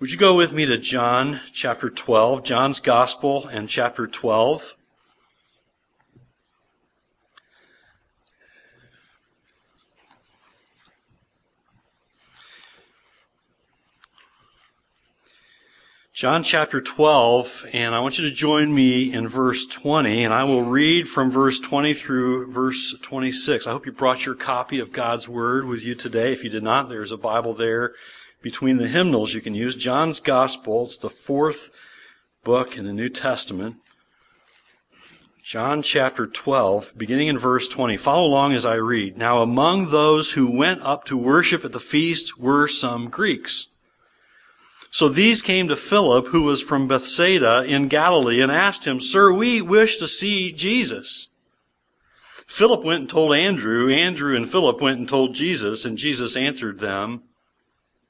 Would you go with me to John chapter 12, John's Gospel and chapter 12? John chapter 12, and I want you to join me in verse 20, and I will read from verse 20 through verse 26. I hope you brought your copy of God's Word with you today. If you did not, there's a Bible there between the hymnals you can use. John's Gospel, it's the fourth book in the New Testament. John chapter 12, beginning in verse 20. Follow along as I read. Now among those who went up to worship at the feast were some Greeks. So these came to Philip, who was from Bethsaida in Galilee, and asked him, Sir, we wish to see Jesus. Philip went and told Andrew. Andrew and Philip went and told Jesus, and Jesus answered them,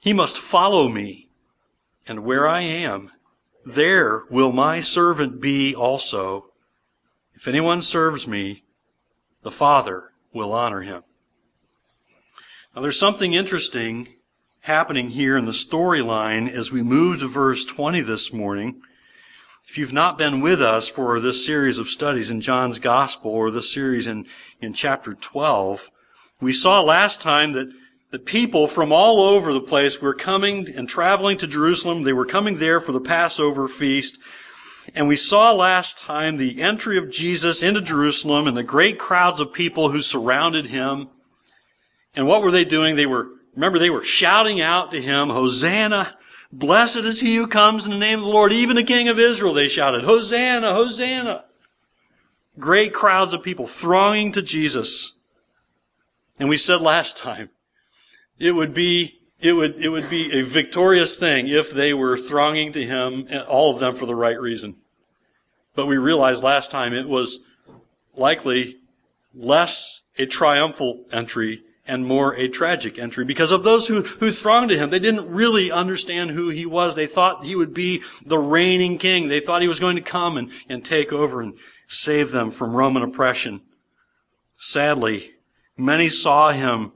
he must follow me. And where I am, there will my servant be also. If anyone serves me, the Father will honor him. Now there's something interesting happening here in the storyline as we move to verse 20 this morning. If you've not been with us for this series of studies in John's Gospel or this series in, in chapter 12, we saw last time that the people from all over the place were coming and traveling to Jerusalem. They were coming there for the Passover feast. And we saw last time the entry of Jesus into Jerusalem and the great crowds of people who surrounded him. And what were they doing? They were, remember, they were shouting out to him, Hosanna! Blessed is he who comes in the name of the Lord, even the King of Israel, they shouted, Hosanna, Hosanna! Great crowds of people thronging to Jesus. And we said last time, it would be it would, it would be a victorious thing if they were thronging to him, all of them for the right reason. But we realized last time it was likely less a triumphal entry and more a tragic entry because of those who, who thronged to him. They didn't really understand who he was. They thought he would be the reigning king. They thought he was going to come and, and take over and save them from Roman oppression. Sadly, many saw him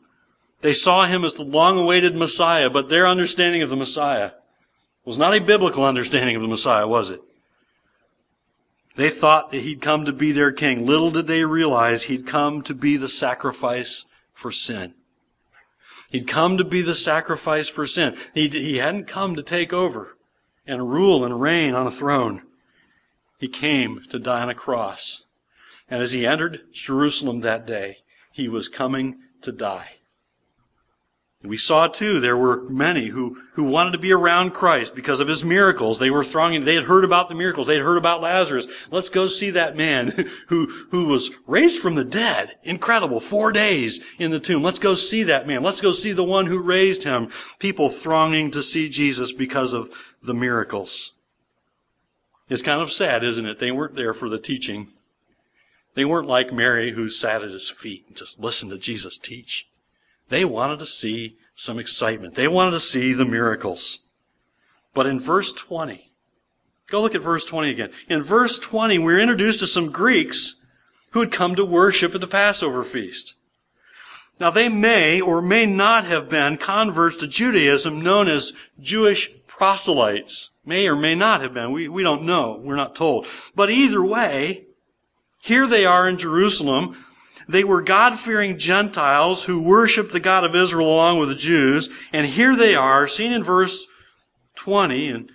they saw him as the long awaited Messiah, but their understanding of the Messiah was not a biblical understanding of the Messiah, was it? They thought that he'd come to be their king. Little did they realize he'd come to be the sacrifice for sin. He'd come to be the sacrifice for sin. He, he hadn't come to take over and rule and reign on a throne. He came to die on a cross. And as he entered Jerusalem that day, he was coming to die. We saw too, there were many who, who wanted to be around Christ because of his miracles. They were thronging, they had heard about the miracles, they had heard about Lazarus. Let's go see that man who, who was raised from the dead. Incredible. Four days in the tomb. Let's go see that man. Let's go see the one who raised him. People thronging to see Jesus because of the miracles. It's kind of sad, isn't it? They weren't there for the teaching. They weren't like Mary who sat at his feet and just listened to Jesus teach. They wanted to see some excitement. They wanted to see the miracles. But in verse 20, go look at verse 20 again. In verse 20, we're introduced to some Greeks who had come to worship at the Passover feast. Now they may or may not have been converts to Judaism known as Jewish proselytes. May or may not have been. We, we don't know. We're not told. But either way, here they are in Jerusalem they were God-fearing Gentiles who worshiped the God of Israel along with the Jews. And here they are, seen in verse 20, and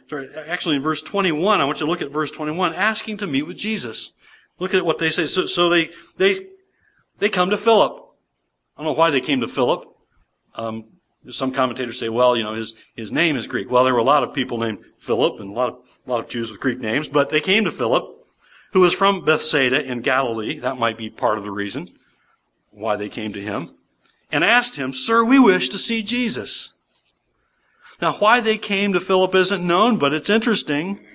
actually in verse 21, I want you to look at verse 21, asking to meet with Jesus. Look at what they say. So, so they, they, they come to Philip. I don't know why they came to Philip. Um, some commentators say, well, you know, his, his name is Greek. Well, there were a lot of people named Philip and a lot of, a lot of Jews with Greek names, but they came to Philip, who was from Bethsaida in Galilee. That might be part of the reason why they came to him, and asked him, Sir, we wish to see Jesus. Now, why they came to Philip isn't known, but it's interesting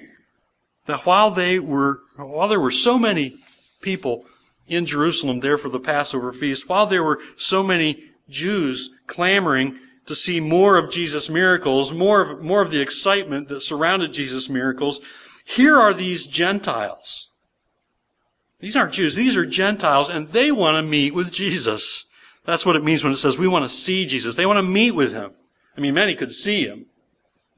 that while they were, while there were so many people in Jerusalem there for the Passover feast, while there were so many Jews clamoring to see more of Jesus' miracles, more of, more of the excitement that surrounded Jesus' miracles, here are these Gentiles. These aren't Jews, these are Gentiles, and they want to meet with Jesus. That's what it means when it says we want to see Jesus. They want to meet with him. I mean, many could see him,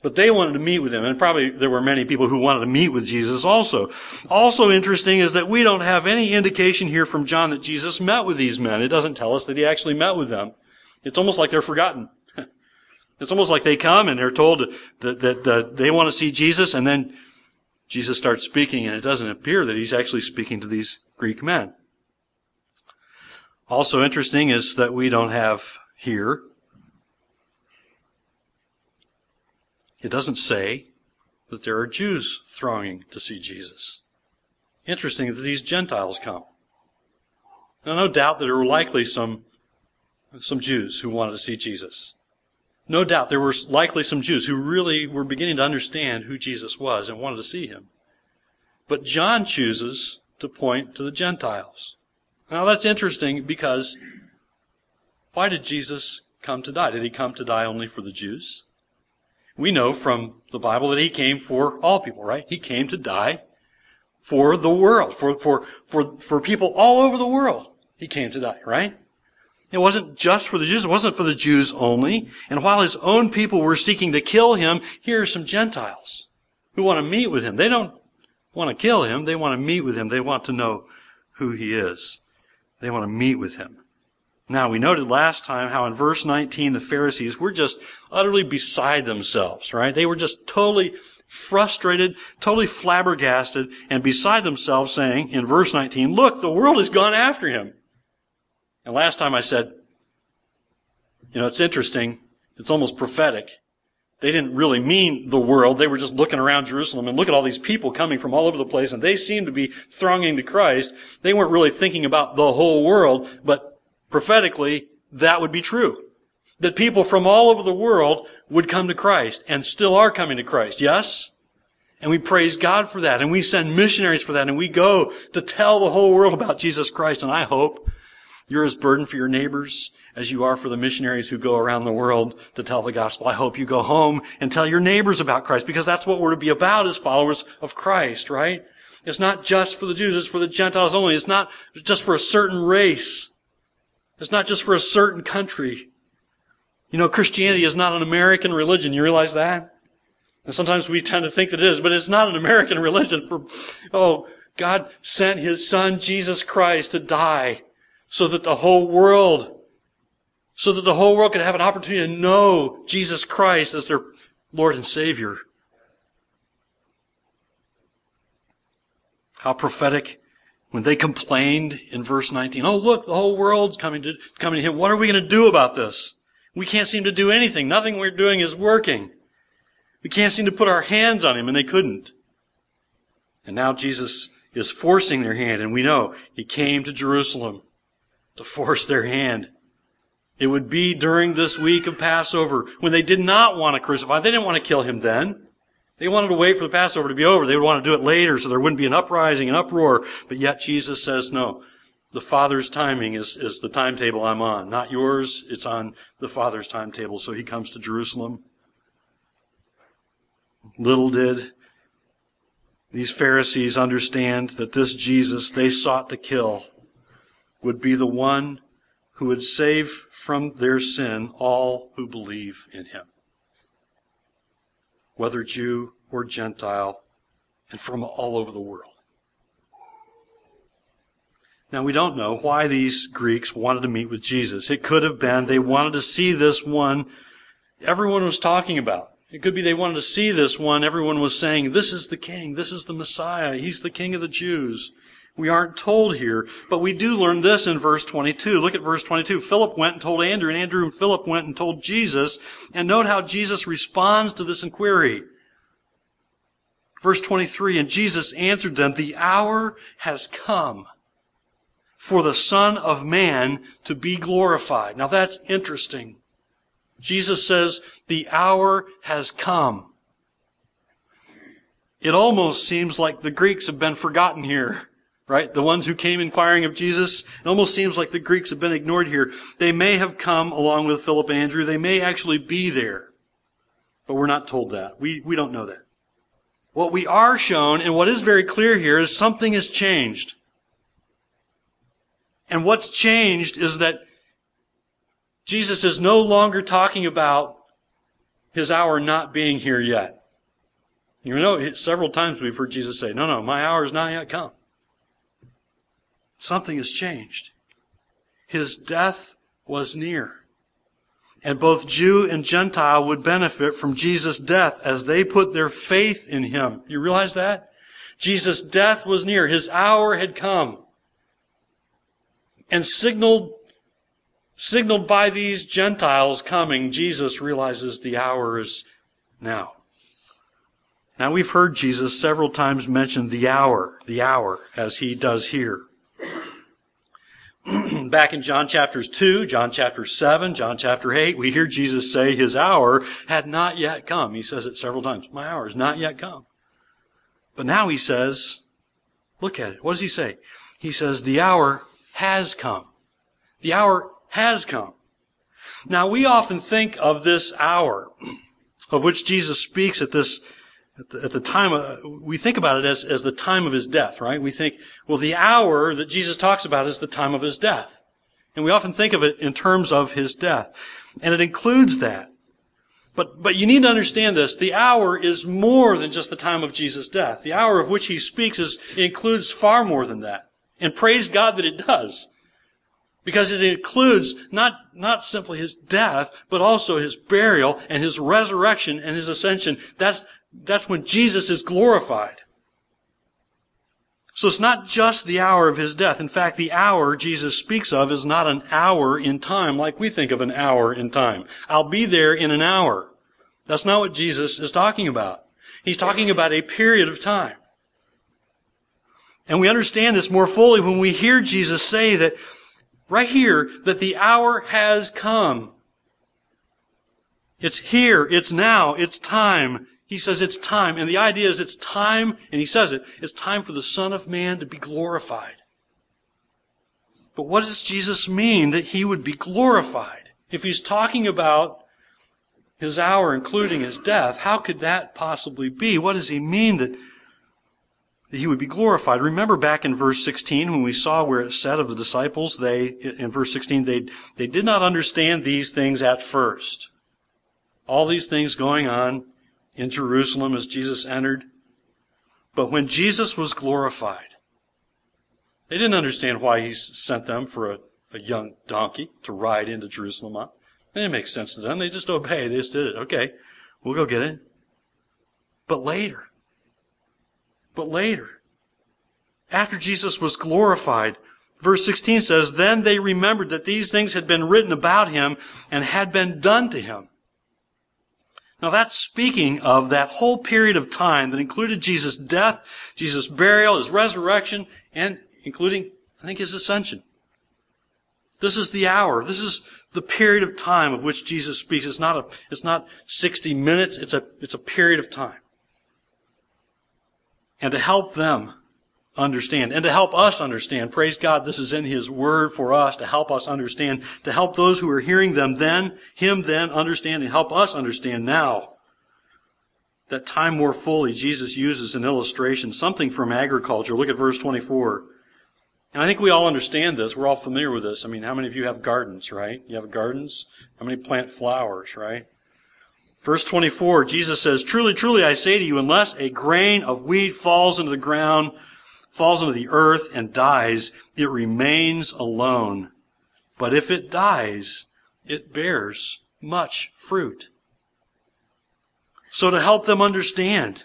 but they wanted to meet with him. And probably there were many people who wanted to meet with Jesus also. Also interesting is that we don't have any indication here from John that Jesus met with these men. It doesn't tell us that he actually met with them. It's almost like they're forgotten. it's almost like they come and they're told that, that, that they want to see Jesus and then Jesus starts speaking and it doesn't appear that he's actually speaking to these Greek men. Also interesting is that we don't have here It doesn't say that there are Jews thronging to see Jesus. Interesting that these Gentiles come. Now, no doubt that there were likely some, some Jews who wanted to see Jesus. No doubt there were likely some Jews who really were beginning to understand who Jesus was and wanted to see him. But John chooses to point to the Gentiles. Now that's interesting because why did Jesus come to die? Did he come to die only for the Jews? We know from the Bible that he came for all people, right? He came to die for the world, for, for, for, for people all over the world. He came to die, right? It wasn't just for the Jews. It wasn't for the Jews only. And while his own people were seeking to kill him, here are some Gentiles who want to meet with him. They don't want to kill him. They want to meet with him. They want to know who he is. They want to meet with him. Now, we noted last time how in verse 19 the Pharisees were just utterly beside themselves, right? They were just totally frustrated, totally flabbergasted, and beside themselves saying in verse 19, look, the world has gone after him. And last time I said, you know, it's interesting. It's almost prophetic. They didn't really mean the world. They were just looking around Jerusalem and look at all these people coming from all over the place and they seemed to be thronging to Christ. They weren't really thinking about the whole world, but prophetically, that would be true. That people from all over the world would come to Christ and still are coming to Christ. Yes? And we praise God for that. And we send missionaries for that. And we go to tell the whole world about Jesus Christ. And I hope you're as burdened for your neighbors as you are for the missionaries who go around the world to tell the gospel. I hope you go home and tell your neighbors about Christ because that's what we're to be about as followers of Christ, right? It's not just for the Jews, it's for the Gentiles only. It's not just for a certain race. It's not just for a certain country. You know, Christianity is not an American religion. You realize that? And sometimes we tend to think that it is, but it's not an American religion for, oh, God sent His Son, Jesus Christ, to die so that the whole world, so that the whole world could have an opportunity to know Jesus Christ as their Lord and Savior. How prophetic when they complained in verse 19, oh look, the whole world's coming to, coming to him. What are we going to do about this? We can't seem to do anything. Nothing we're doing is working. We can't seem to put our hands on him, and they couldn't. And now Jesus is forcing their hand, and we know he came to Jerusalem to force their hand. It would be during this week of Passover when they did not want to crucify. They didn't want to kill him then. They wanted to wait for the Passover to be over. They would want to do it later so there wouldn't be an uprising, an uproar. But yet Jesus says, no, the Father's timing is, is the timetable I'm on. Not yours. It's on the Father's timetable. So he comes to Jerusalem. Little did these Pharisees understand that this Jesus they sought to kill would be the one who would save from their sin all who believe in him whether Jew or Gentile, and from all over the world. Now, we don't know why these Greeks wanted to meet with Jesus. It could have been they wanted to see this one everyone was talking about. It could be they wanted to see this one everyone was saying, this is the king, this is the Messiah, he's the king of the Jews. We aren't told here, but we do learn this in verse 22. Look at verse 22. Philip went and told Andrew, and Andrew and Philip went and told Jesus. And note how Jesus responds to this inquiry. Verse 23, and Jesus answered them, the hour has come for the Son of Man to be glorified. Now that's interesting. Jesus says, the hour has come. It almost seems like the Greeks have been forgotten here, right? The ones who came inquiring of Jesus. It almost seems like the Greeks have been ignored here. They may have come along with Philip and Andrew. They may actually be there. But we're not told that. We, we don't know that. What we are shown, and what is very clear here, is something has changed. And what's changed is that Jesus is no longer talking about his hour not being here yet. You know, several times we've heard Jesus say, No, no, my hour is not yet come. Something has changed. His death was near. And both Jew and Gentile would benefit from Jesus' death as they put their faith in him. You realize that? Jesus' death was near. His hour had come. And signaled, signaled by these Gentiles coming, Jesus realizes the hour is now. Now we've heard Jesus several times mention the hour, the hour, as he does here. back in John chapters 2, John chapter 7, John chapter 8, we hear Jesus say his hour had not yet come. He says it several times. My hour has not yet come. But now he says, look at it. What does he say? He says, the hour has come. The hour has come. Now we often think of this hour of which Jesus speaks at this at the, at the time, of, we think about it as, as the time of his death, right? We think, well, the hour that Jesus talks about is the time of his death. And we often think of it in terms of his death. And it includes that. But, but you need to understand this. The hour is more than just the time of Jesus' death. The hour of which he speaks is, includes far more than that. And praise God that it does. Because it includes not, not simply his death, but also his burial and his resurrection and his ascension. That's, that's when Jesus is glorified. So it's not just the hour of his death. In fact, the hour Jesus speaks of is not an hour in time like we think of an hour in time. I'll be there in an hour. That's not what Jesus is talking about. He's talking about a period of time. And we understand this more fully when we hear Jesus say that right here, that the hour has come. It's here. It's now. It's time. He says it's time. And the idea is it's time, and he says it, it's time for the Son of Man to be glorified. But what does Jesus mean that he would be glorified? If he's talking about his hour, including his death, how could that possibly be? What does he mean that, that he would be glorified? Remember back in verse 16 when we saw where it said of the disciples, they, in verse 16, they, they did not understand these things at first. All these things going on in Jerusalem as Jesus entered. But when Jesus was glorified, they didn't understand why he sent them for a, a young donkey to ride into Jerusalem on. It didn't make sense to them. They just obeyed. They just did it. Okay, we'll go get it. But later, but later, after Jesus was glorified, verse 16 says, Then they remembered that these things had been written about him and had been done to him. Now that's speaking of that whole period of time that included Jesus' death, Jesus' burial, his resurrection, and including, I think, his ascension. This is the hour. This is the period of time of which Jesus speaks. It's not a, it's not 60 minutes. It's a, it's a period of time. And to help them understand and to help us understand. Praise God, this is in His Word for us to help us understand, to help those who are hearing them then, Him then understand and help us understand now. That time more fully, Jesus uses an illustration, something from agriculture. Look at verse 24. And I think we all understand this. We're all familiar with this. I mean, how many of you have gardens, right? You have gardens? How many plant flowers, right? Verse 24, Jesus says, Truly, truly, I say to you, unless a grain of wheat falls into the ground falls into the earth and dies, it remains alone. But if it dies, it bears much fruit. So to help them understand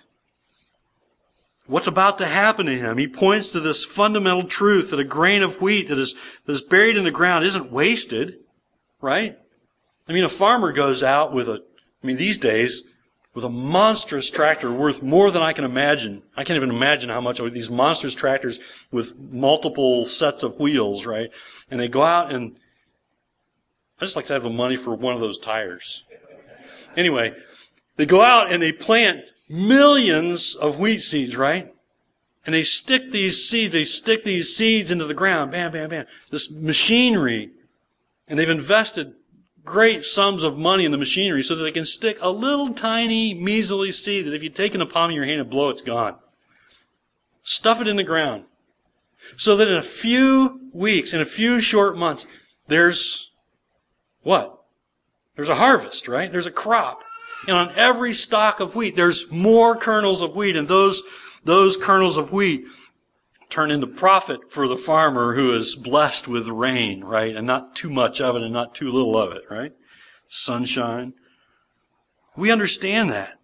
what's about to happen to him, he points to this fundamental truth that a grain of wheat that is, that is buried in the ground isn't wasted, right? I mean, a farmer goes out with a, I mean, these days, with a monstrous tractor worth more than I can imagine. I can't even imagine how much these monstrous tractors with multiple sets of wheels, right? And they go out and I just like to have the money for one of those tires. Anyway, they go out and they plant millions of wheat seeds, right? And they stick these seeds, they stick these seeds into the ground, bam, bam, bam. This machinery. And they've invested great sums of money in the machinery so that they can stick a little tiny, measly seed that if you take in the palm of your hand and blow, it's gone. Stuff it in the ground. So that in a few weeks, in a few short months, there's what? There's a harvest, right? There's a crop. And on every stalk of wheat, there's more kernels of wheat, and those, those kernels of wheat turn into profit for the farmer who is blessed with rain, right? And not too much of it and not too little of it, right? Sunshine. We understand that.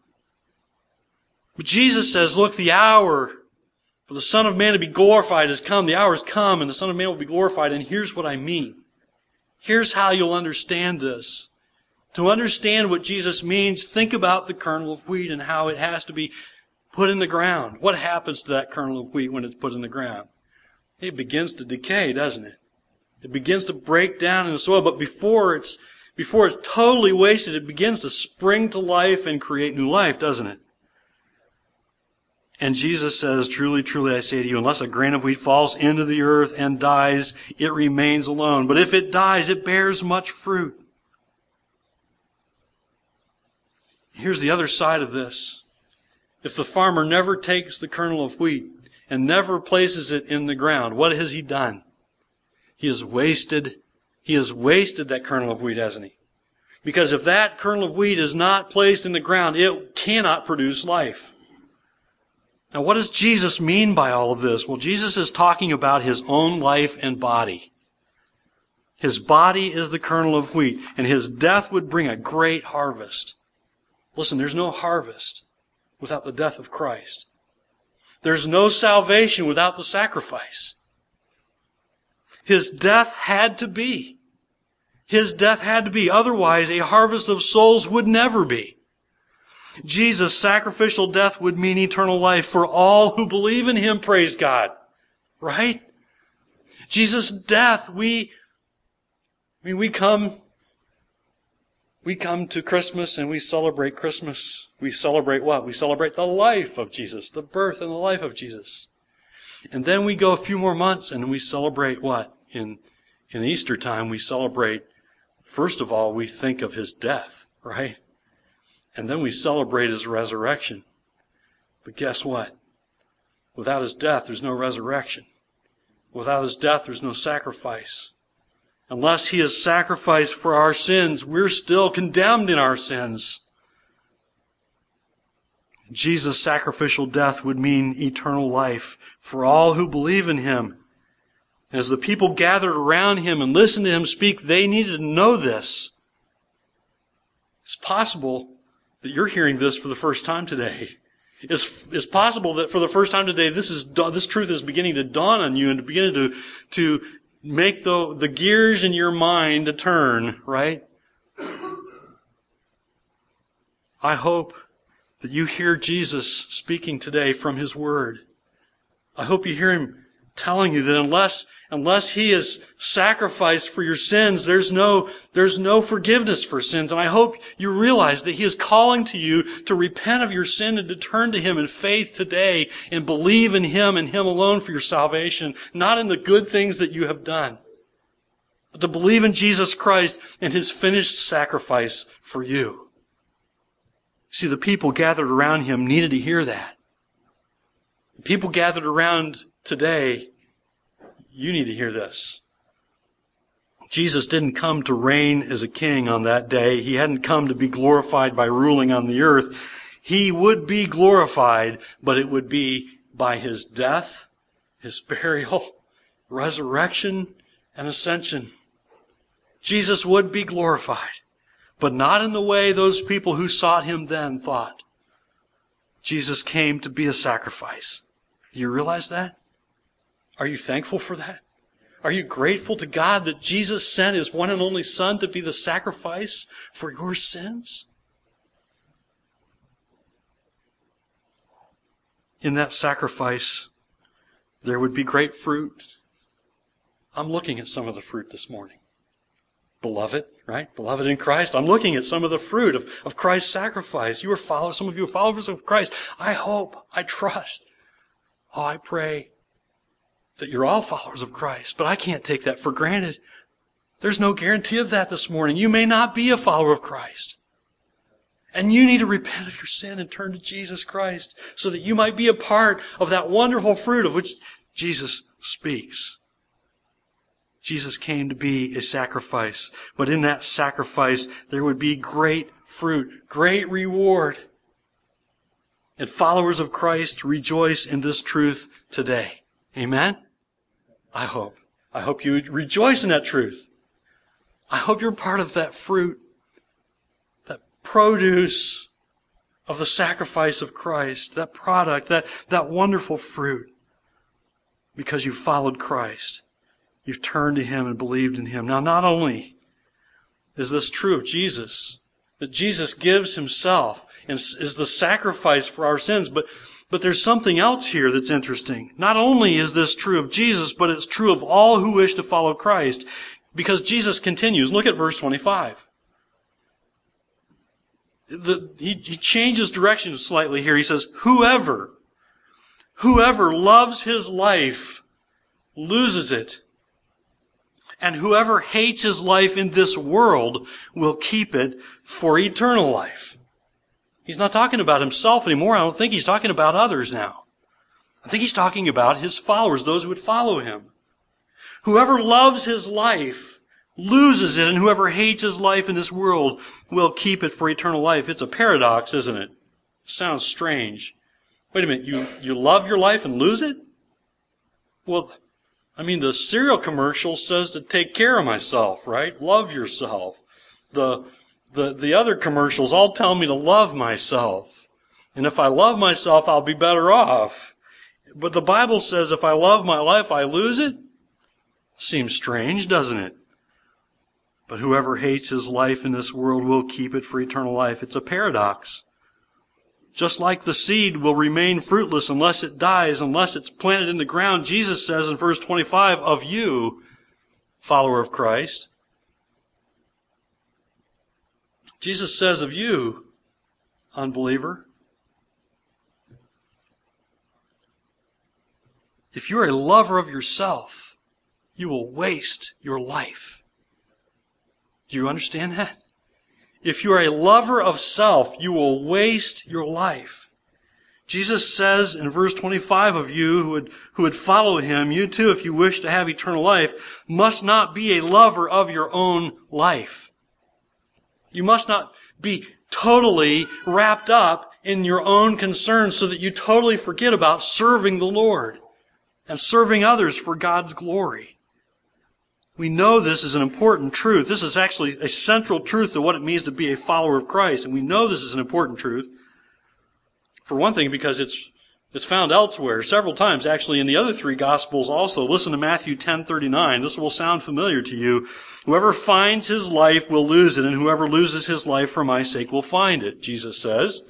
But Jesus says, look, the hour for the Son of Man to be glorified has come. The hour has come, and the Son of Man will be glorified. And here's what I mean. Here's how you'll understand this. To understand what Jesus means, think about the kernel of wheat and how it has to be put in the ground. What happens to that kernel of wheat when it's put in the ground? It begins to decay, doesn't it? It begins to break down in the soil, but before it's, before it's totally wasted, it begins to spring to life and create new life, doesn't it? And Jesus says, Truly, truly, I say to you, unless a grain of wheat falls into the earth and dies, it remains alone. But if it dies, it bears much fruit. Here's the other side of this. If the farmer never takes the kernel of wheat and never places it in the ground, what has he done? He has wasted, he has wasted that kernel of wheat, hasn't he? Because if that kernel of wheat is not placed in the ground, it cannot produce life. Now, what does Jesus mean by all of this? Well, Jesus is talking about his own life and body. His body is the kernel of wheat, and his death would bring a great harvest. Listen, there's no harvest without the death of Christ. There's no salvation without the sacrifice. His death had to be. His death had to be. Otherwise, a harvest of souls would never be. Jesus' sacrificial death would mean eternal life for all who believe in Him, praise God. Right? Jesus' death, we, I mean, we come we come to Christmas and we celebrate Christmas. We celebrate what? We celebrate the life of Jesus, the birth and the life of Jesus. And then we go a few more months and we celebrate what? In, in Easter time, we celebrate, first of all, we think of his death, right? And then we celebrate his resurrection. But guess what? Without his death, there's no resurrection. Without his death, there's no sacrifice. Unless he is sacrificed for our sins, we're still condemned in our sins. Jesus' sacrificial death would mean eternal life for all who believe in him. As the people gathered around him and listened to him speak, they needed to know this. It's possible that you're hearing this for the first time today. It's, it's possible that for the first time today, this is, this truth is beginning to dawn on you and beginning to, to make the, the gears in your mind to turn, right? I hope that you hear Jesus speaking today from His Word. I hope you hear Him telling you that unless unless he is sacrificed for your sins, there's no, there's no forgiveness for sins. And I hope you realize that he is calling to you to repent of your sin and to turn to him in faith today and believe in him and him alone for your salvation, not in the good things that you have done, but to believe in Jesus Christ and his finished sacrifice for you. See, the people gathered around him needed to hear that. The people gathered around today you need to hear this. Jesus didn't come to reign as a king on that day. He hadn't come to be glorified by ruling on the earth. He would be glorified, but it would be by his death, his burial, resurrection, and ascension. Jesus would be glorified, but not in the way those people who sought him then thought. Jesus came to be a sacrifice. Do you realize that? Are you thankful for that? Are you grateful to God that Jesus sent his one and only Son to be the sacrifice for your sins? In that sacrifice, there would be great fruit. I'm looking at some of the fruit this morning. beloved, right? Beloved in Christ. I'm looking at some of the fruit of, of Christ's sacrifice. You are followers, some of you are followers of Christ. I hope, I trust, oh, I pray that you're all followers of Christ, but I can't take that for granted. There's no guarantee of that this morning. You may not be a follower of Christ. And you need to repent of your sin and turn to Jesus Christ so that you might be a part of that wonderful fruit of which Jesus speaks. Jesus came to be a sacrifice, but in that sacrifice there would be great fruit, great reward. And followers of Christ rejoice in this truth today. Amen? I hope. I hope you rejoice in that truth. I hope you're part of that fruit, that produce of the sacrifice of Christ, that product, that, that wonderful fruit, because you followed Christ. You've turned to Him and believed in Him. Now, not only is this true of Jesus, that Jesus gives Himself and is the sacrifice for our sins, but, but there's something else here that's interesting. Not only is this true of Jesus, but it's true of all who wish to follow Christ. Because Jesus continues. Look at verse 25. The, he, he changes direction slightly here. He says, whoever, whoever loves his life loses it. And whoever hates his life in this world will keep it for eternal life. He's not talking about himself anymore. I don't think he's talking about others now. I think he's talking about his followers, those who would follow him. Whoever loves his life loses it, and whoever hates his life in this world will keep it for eternal life. It's a paradox, isn't it? Sounds strange. Wait a minute, you, you love your life and lose it? Well, I mean, the cereal commercial says to take care of myself, right? Love yourself. The, the, the other commercials all tell me to love myself. And if I love myself, I'll be better off. But the Bible says if I love my life, I lose it? Seems strange, doesn't it? But whoever hates his life in this world will keep it for eternal life. It's a paradox. Just like the seed will remain fruitless unless it dies, unless it's planted in the ground, Jesus says in verse 25 of you, follower of Christ. Jesus says of you, unbeliever, if you're a lover of yourself, you will waste your life. Do you understand that? If you are a lover of self, you will waste your life. Jesus says in verse 25 of you who would, who would follow him, you too, if you wish to have eternal life, must not be a lover of your own life. You must not be totally wrapped up in your own concerns so that you totally forget about serving the Lord and serving others for God's glory. We know this is an important truth. This is actually a central truth to what it means to be a follower of Christ. And we know this is an important truth. For one thing, because it's, it's found elsewhere several times, actually in the other three gospels also. Listen to Matthew 10:39. This will sound familiar to you. Whoever finds his life will lose it, and whoever loses his life for my sake will find it, Jesus says.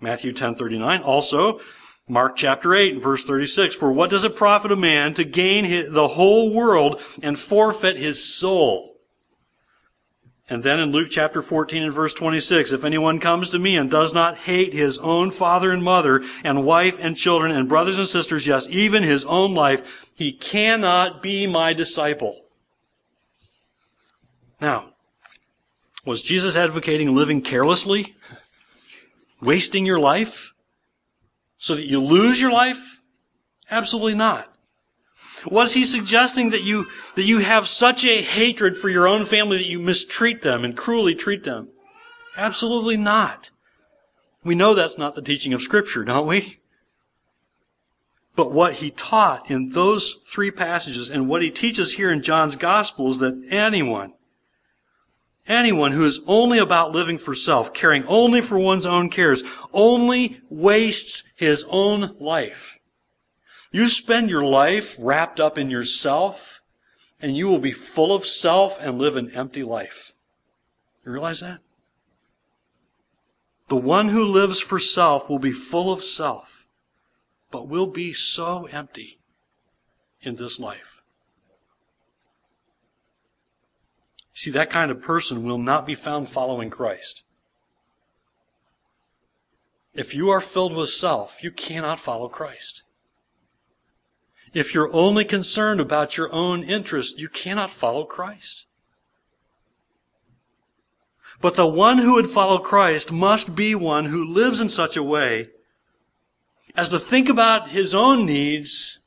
Matthew 10:39. Also, Mark chapter 8 verse 36, for what does it profit a man to gain the whole world and forfeit his soul? And then in Luke chapter 14 and verse 26, if anyone comes to me and does not hate his own father and mother and wife and children and brothers and sisters, yes, even his own life, he cannot be my disciple. Now, was Jesus advocating living carelessly? Wasting your life? so that you lose your life? Absolutely not. Was he suggesting that you, that you have such a hatred for your own family that you mistreat them and cruelly treat them? Absolutely not. We know that's not the teaching of Scripture, don't we? But what he taught in those three passages and what he teaches here in John's Gospel is that anyone, Anyone who is only about living for self, caring only for one's own cares, only wastes his own life. You spend your life wrapped up in yourself, and you will be full of self and live an empty life. You realize that? The one who lives for self will be full of self, but will be so empty in this life. See, that kind of person will not be found following Christ. If you are filled with self, you cannot follow Christ. If you're only concerned about your own interest, you cannot follow Christ. But the one who would follow Christ must be one who lives in such a way as to think about his own needs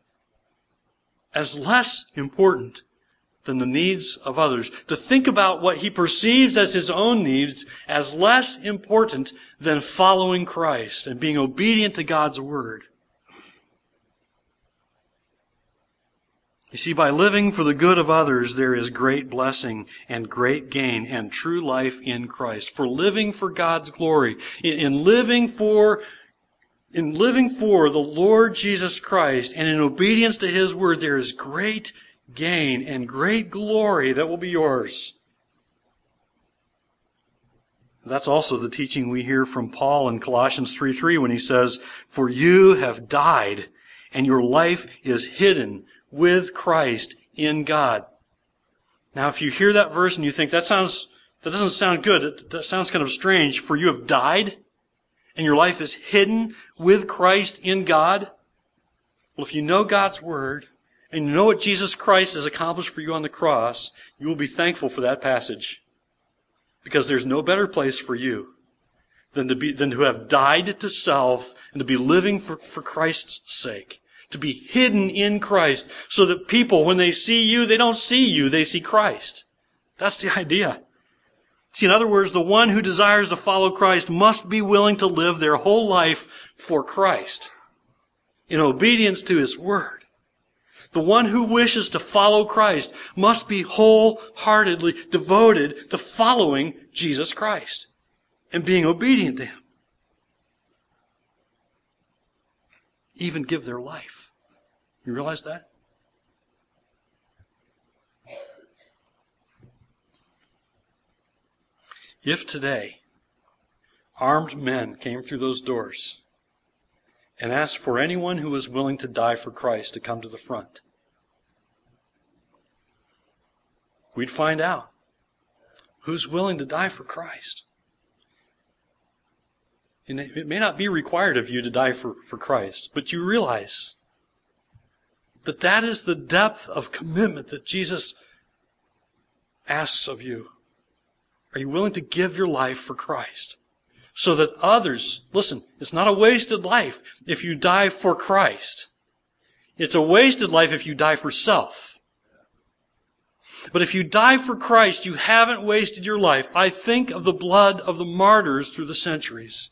as less important than the needs of others. To think about what he perceives as his own needs as less important than following Christ and being obedient to God's word. You see, by living for the good of others, there is great blessing and great gain and true life in Christ. For living for God's glory, in, living for in living for the Lord Jesus Christ and in obedience to His word, there is great gain and great glory that will be yours. That's also the teaching we hear from Paul in Colossians 3 3 when he says, For you have died, and your life is hidden with Christ in God. Now, if you hear that verse and you think that sounds, that doesn't sound good, that sounds kind of strange, for you have died, and your life is hidden with Christ in God. Well, if you know God's Word, and you know what Jesus Christ has accomplished for you on the cross, you will be thankful for that passage. Because there's no better place for you than to be, than to have died to self and to be living for, for Christ's sake. To be hidden in Christ so that people, when they see you, they don't see you, they see Christ. That's the idea. See, in other words, the one who desires to follow Christ must be willing to live their whole life for Christ in obedience to His Word. The one who wishes to follow Christ must be wholeheartedly devoted to following Jesus Christ and being obedient to Him. Even give their life. You realize that? If today armed men came through those doors and asked for anyone who was willing to die for Christ to come to the front. We'd find out who's willing to die for Christ. And it may not be required of you to die for, for Christ, but you realize that that is the depth of commitment that Jesus asks of you. Are you willing to give your life for Christ? so that others, listen, it's not a wasted life if you die for Christ. It's a wasted life if you die for self. But if you die for Christ, you haven't wasted your life. I think of the blood of the martyrs through the centuries.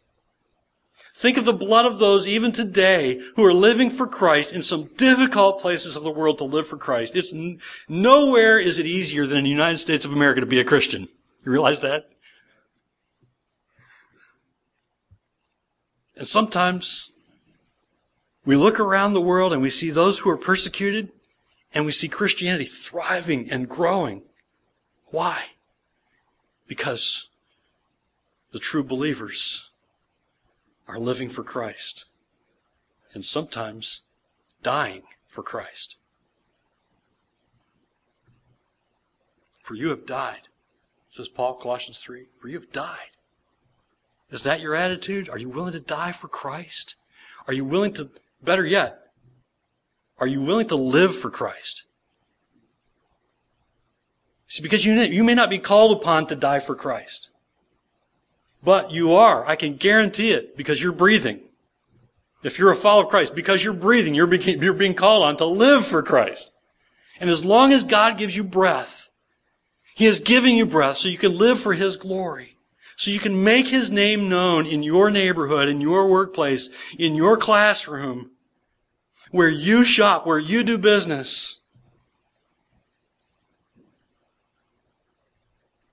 Think of the blood of those even today who are living for Christ in some difficult places of the world to live for Christ. It's nowhere is it easier than in the United States of America to be a Christian. You realize that? And sometimes we look around the world and we see those who are persecuted and we see Christianity thriving and growing. Why? Because the true believers are living for Christ and sometimes dying for Christ. For you have died, says Paul, Colossians 3. For you have died. Is that your attitude? Are you willing to die for Christ? Are you willing to, better yet, are you willing to live for Christ? See, because you, you may not be called upon to die for Christ. But you are. I can guarantee it because you're breathing. If you're a follower of Christ, because you're breathing, you're being, you're being called on to live for Christ. And as long as God gives you breath, He is giving you breath so you can live for His glory so you can make his name known in your neighborhood, in your workplace, in your classroom, where you shop, where you do business.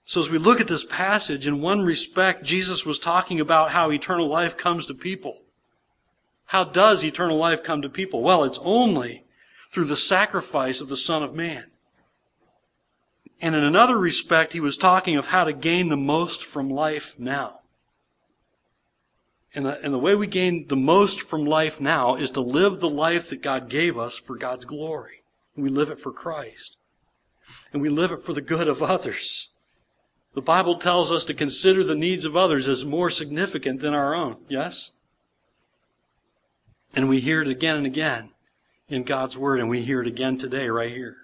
So as we look at this passage, in one respect, Jesus was talking about how eternal life comes to people. How does eternal life come to people? Well, it's only through the sacrifice of the Son of Man. And in another respect, he was talking of how to gain the most from life now. And the, and the way we gain the most from life now is to live the life that God gave us for God's glory. We live it for Christ. And we live it for the good of others. The Bible tells us to consider the needs of others as more significant than our own. Yes? And we hear it again and again in God's Word, and we hear it again today, right here.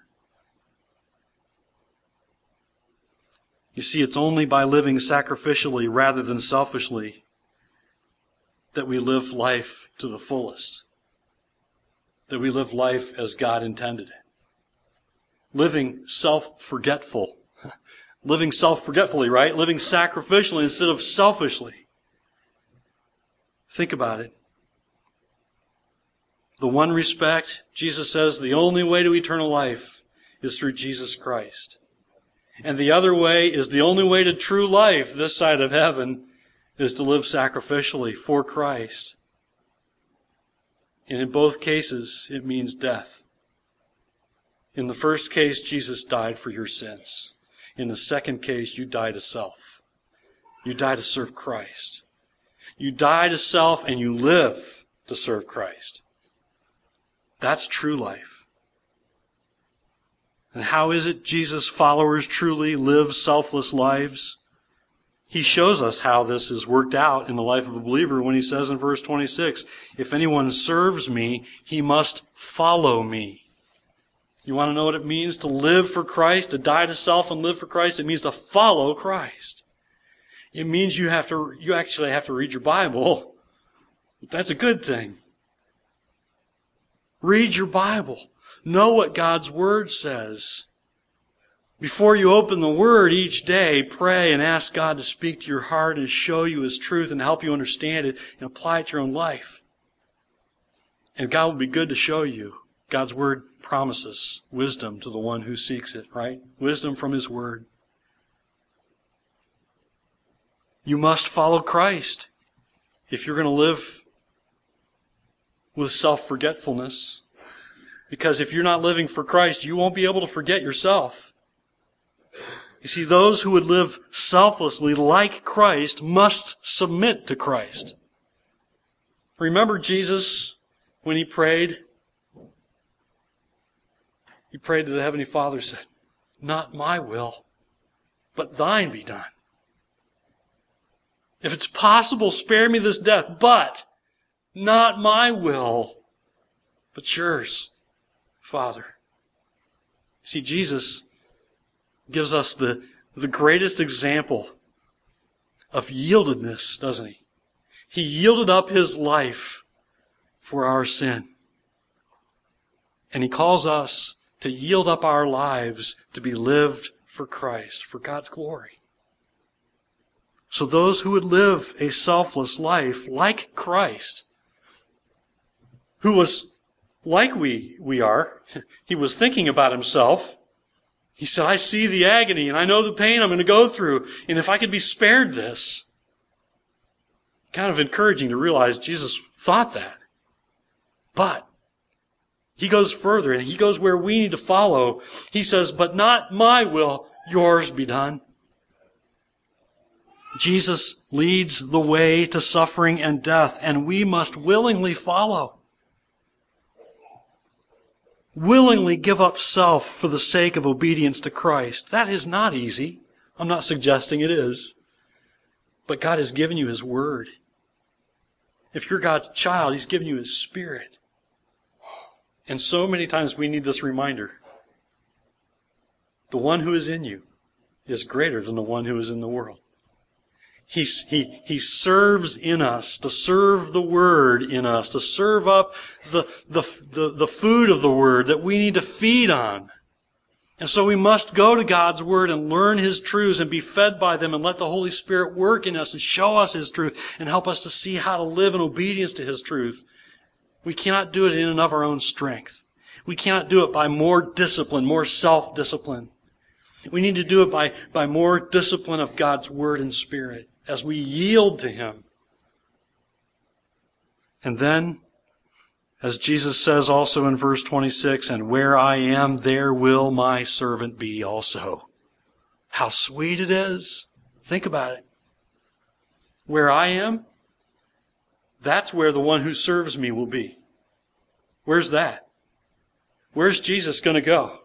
You see, it's only by living sacrificially rather than selfishly that we live life to the fullest. That we live life as God intended it. Living self-forgetful. Living self-forgetfully, right? Living sacrificially instead of selfishly. Think about it. The one respect, Jesus says the only way to eternal life is through Jesus Christ. And the other way is the only way to true life this side of heaven is to live sacrificially for Christ. And in both cases, it means death. In the first case, Jesus died for your sins. In the second case, you die to self. You die to serve Christ. You die to self and you live to serve Christ. That's true life. And how is it Jesus' followers truly live selfless lives? He shows us how this is worked out in the life of a believer when he says in verse 26, If anyone serves me, he must follow me. You want to know what it means to live for Christ, to die to self and live for Christ? It means to follow Christ. It means you have to, you actually have to read your Bible. That's a good thing. Read your Bible. Know what God's Word says. Before you open the Word each day, pray and ask God to speak to your heart and show you His truth and help you understand it and apply it to your own life. And God will be good to show you. God's Word promises wisdom to the one who seeks it, right? Wisdom from His Word. You must follow Christ if you're going to live with self forgetfulness. Because if you're not living for Christ, you won't be able to forget yourself. You see, those who would live selflessly like Christ must submit to Christ. Remember Jesus when he prayed? He prayed to the Heavenly Father, said, Not my will, but thine be done. If it's possible, spare me this death, but not my will, but yours, Father. See, Jesus gives us the, the greatest example of yieldedness, doesn't he? He yielded up his life for our sin. And he calls us to yield up our lives to be lived for Christ, for God's glory. So those who would live a selfless life like Christ who was like we, we are. He was thinking about himself. He said, I see the agony and I know the pain I'm going to go through. And if I could be spared this, kind of encouraging to realize Jesus thought that. But he goes further and he goes where we need to follow. He says, but not my will, yours be done. Jesus leads the way to suffering and death, and we must willingly follow willingly give up self for the sake of obedience to Christ. That is not easy. I'm not suggesting it is. But God has given you His Word. If you're God's child, He's given you His Spirit. And so many times we need this reminder. The one who is in you is greater than the one who is in the world. He, he, he serves in us, to serve the Word in us, to serve up the, the, the, the food of the Word that we need to feed on. And so we must go to God's Word and learn His truths and be fed by them and let the Holy Spirit work in us and show us His truth and help us to see how to live in obedience to His truth. We cannot do it in and of our own strength. We cannot do it by more discipline, more self-discipline. We need to do it by, by more discipline of God's Word and Spirit as we yield to Him. And then, as Jesus says also in verse 26, and where I am, there will my servant be also. How sweet it is. Think about it. Where I am, that's where the one who serves me will be. Where's that? Where's Jesus going to go?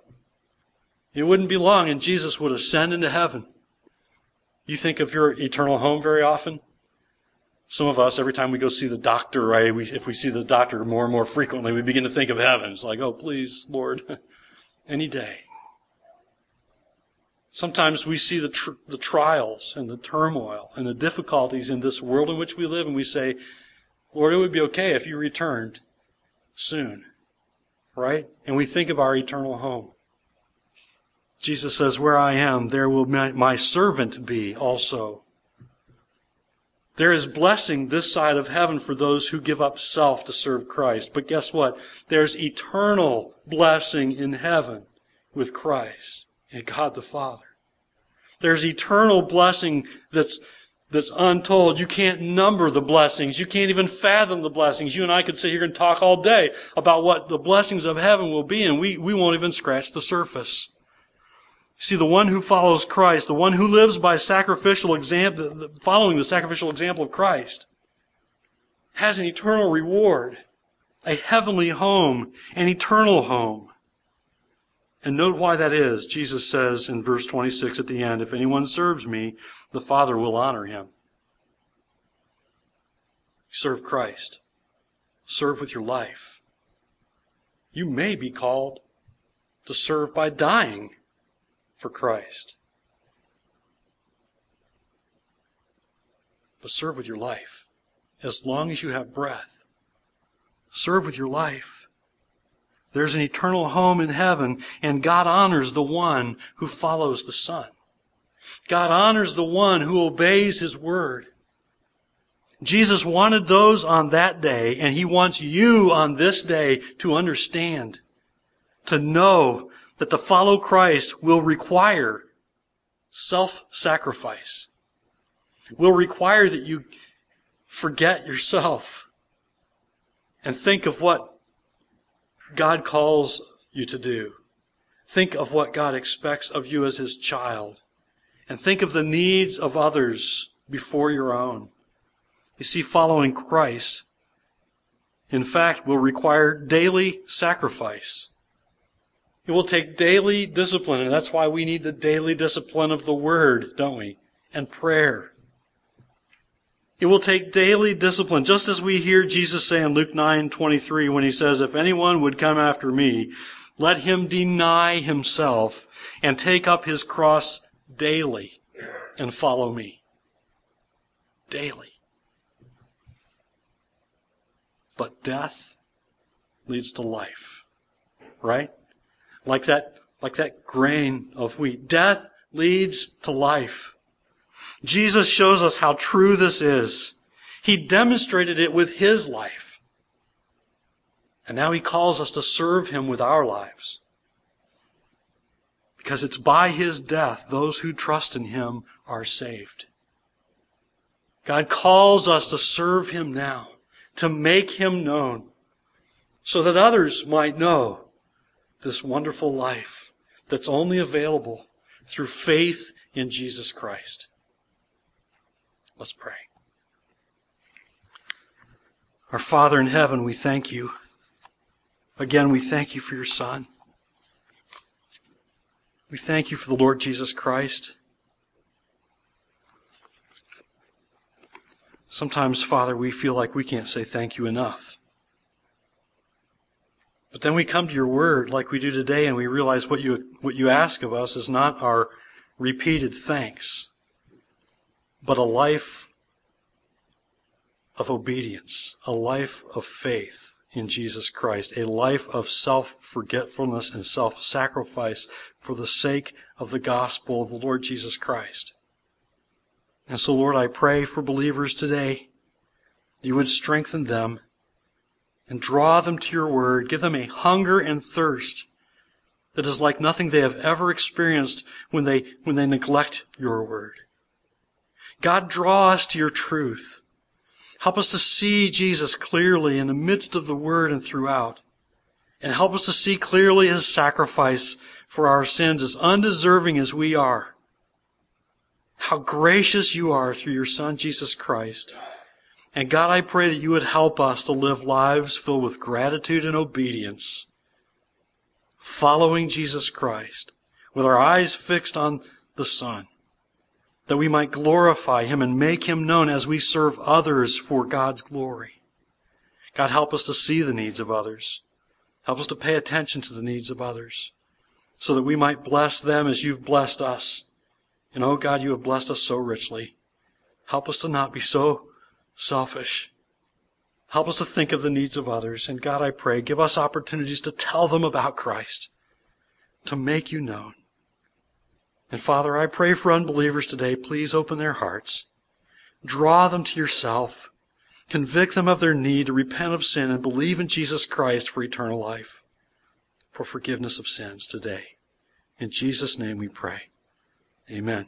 It wouldn't be long and Jesus would ascend into heaven. You think of your eternal home very often? Some of us, every time we go see the doctor, right, we, if we see the doctor more and more frequently, we begin to think of heaven. It's like, oh, please, Lord, any day. Sometimes we see the, tr- the trials and the turmoil and the difficulties in this world in which we live, and we say, Lord, it would be okay if you returned soon. Right? And we think of our eternal home. Jesus says, Where I am, there will my, servant be also. There is blessing this side of heaven for those who give up self to serve Christ. But guess what? There's eternal blessing in heaven with Christ and God the Father. There's eternal blessing that's, that's untold. You can't number the blessings. You can't even fathom the blessings. You and I could sit here and talk all day about what the blessings of heaven will be, and we, we won't even scratch the surface. See, the one who follows Christ, the one who lives by sacrificial example, following the sacrificial example of Christ, has an eternal reward, a heavenly home, an eternal home. And note why that is. Jesus says in verse 26 at the end, If anyone serves me, the Father will honor him. Serve Christ. Serve with your life. You may be called to serve by dying for Christ. But serve with your life. As long as you have breath, serve with your life. There's an eternal home in heaven, and God honors the one who follows the Son. God honors the one who obeys His word. Jesus wanted those on that day, and He wants you on this day to understand, to know that to follow Christ will require self-sacrifice. Will require that you forget yourself and think of what God calls you to do. Think of what God expects of you as His child. And think of the needs of others before your own. You see, following Christ, in fact, will require daily sacrifice. It will take daily discipline, and that's why we need the daily discipline of the Word, don't we? And prayer. It will take daily discipline, just as we hear Jesus say in Luke 9 23 when he says, If anyone would come after me, let him deny himself and take up his cross daily and follow me. Daily. But death leads to life. Right? like that, like that grain of wheat. Death leads to life. Jesus shows us how true this is. He demonstrated it with his life. And now he calls us to serve him with our lives. Because it's by his death those who trust in him are saved. God calls us to serve him now, to make him known, so that others might know this wonderful life that's only available through faith in Jesus Christ. Let's pray. Our Father in heaven, we thank you. Again, we thank you for your Son. We thank you for the Lord Jesus Christ. Sometimes, Father, we feel like we can't say thank you enough. But then we come to your word like we do today and we realize what you, what you ask of us is not our repeated thanks, but a life of obedience, a life of faith in Jesus Christ, a life of self-forgetfulness and self-sacrifice for the sake of the gospel of the Lord Jesus Christ. And so, Lord, I pray for believers today, you would strengthen them and draw them to your word. Give them a hunger and thirst that is like nothing they have ever experienced when they, when they neglect your word. God, draw us to your truth. Help us to see Jesus clearly in the midst of the word and throughout. And help us to see clearly his sacrifice for our sins as undeserving as we are. How gracious you are through your son, Jesus Christ. And God, I pray that you would help us to live lives filled with gratitude and obedience, following Jesus Christ, with our eyes fixed on the Son, that we might glorify Him and make Him known as we serve others for God's glory. God, help us to see the needs of others. Help us to pay attention to the needs of others so that we might bless them as you've blessed us. And oh God, you have blessed us so richly. Help us to not be so selfish. Help us to think of the needs of others. And God, I pray, give us opportunities to tell them about Christ, to make you known. And Father, I pray for unbelievers today. Please open their hearts. Draw them to yourself. Convict them of their need to repent of sin and believe in Jesus Christ for eternal life, for forgiveness of sins today. In Jesus' name we pray. Amen.